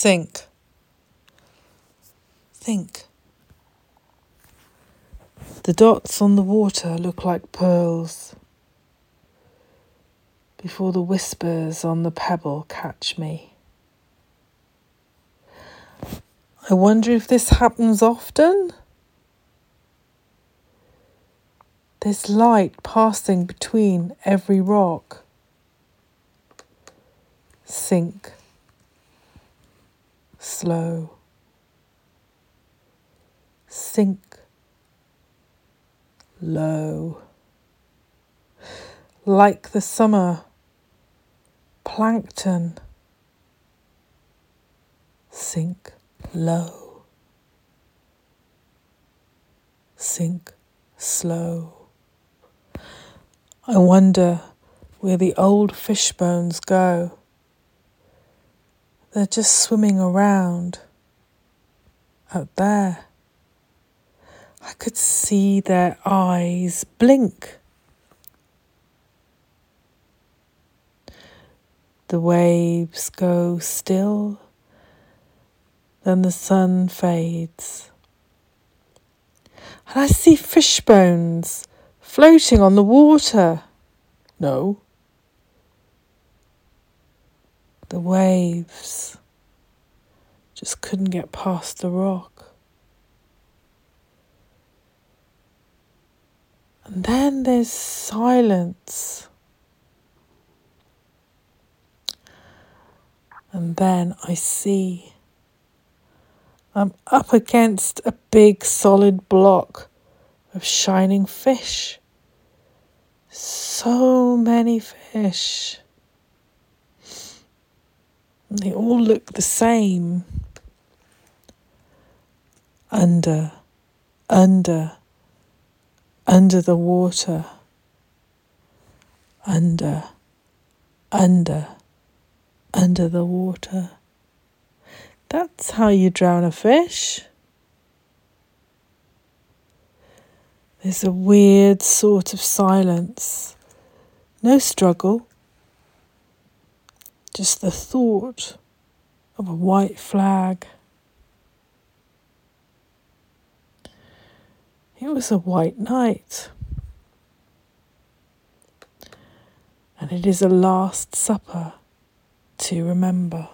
Think. Think. The dots on the water look like pearls before the whispers on the pebble catch me. I wonder if this happens often. There's light passing between every rock. Sink. Slow. Sink. Low. Like the summer plankton. Sink low. Sink slow. I wonder where the old fish bones go. They're just swimming around out there. I could see their eyes blink. The waves go still, then the sun fades. And I see fish bones floating on the water. No. The waves just couldn't get past the rock. And then there's silence. And then I see I'm up against a big solid block of shining fish. So many fish. They all look the same. Under, under, under the water. Under, under under the water. That's how you drown a fish. There's a weird sort of silence. No struggle. Just the thought of a white flag. It was a white night. And it is a last supper to remember.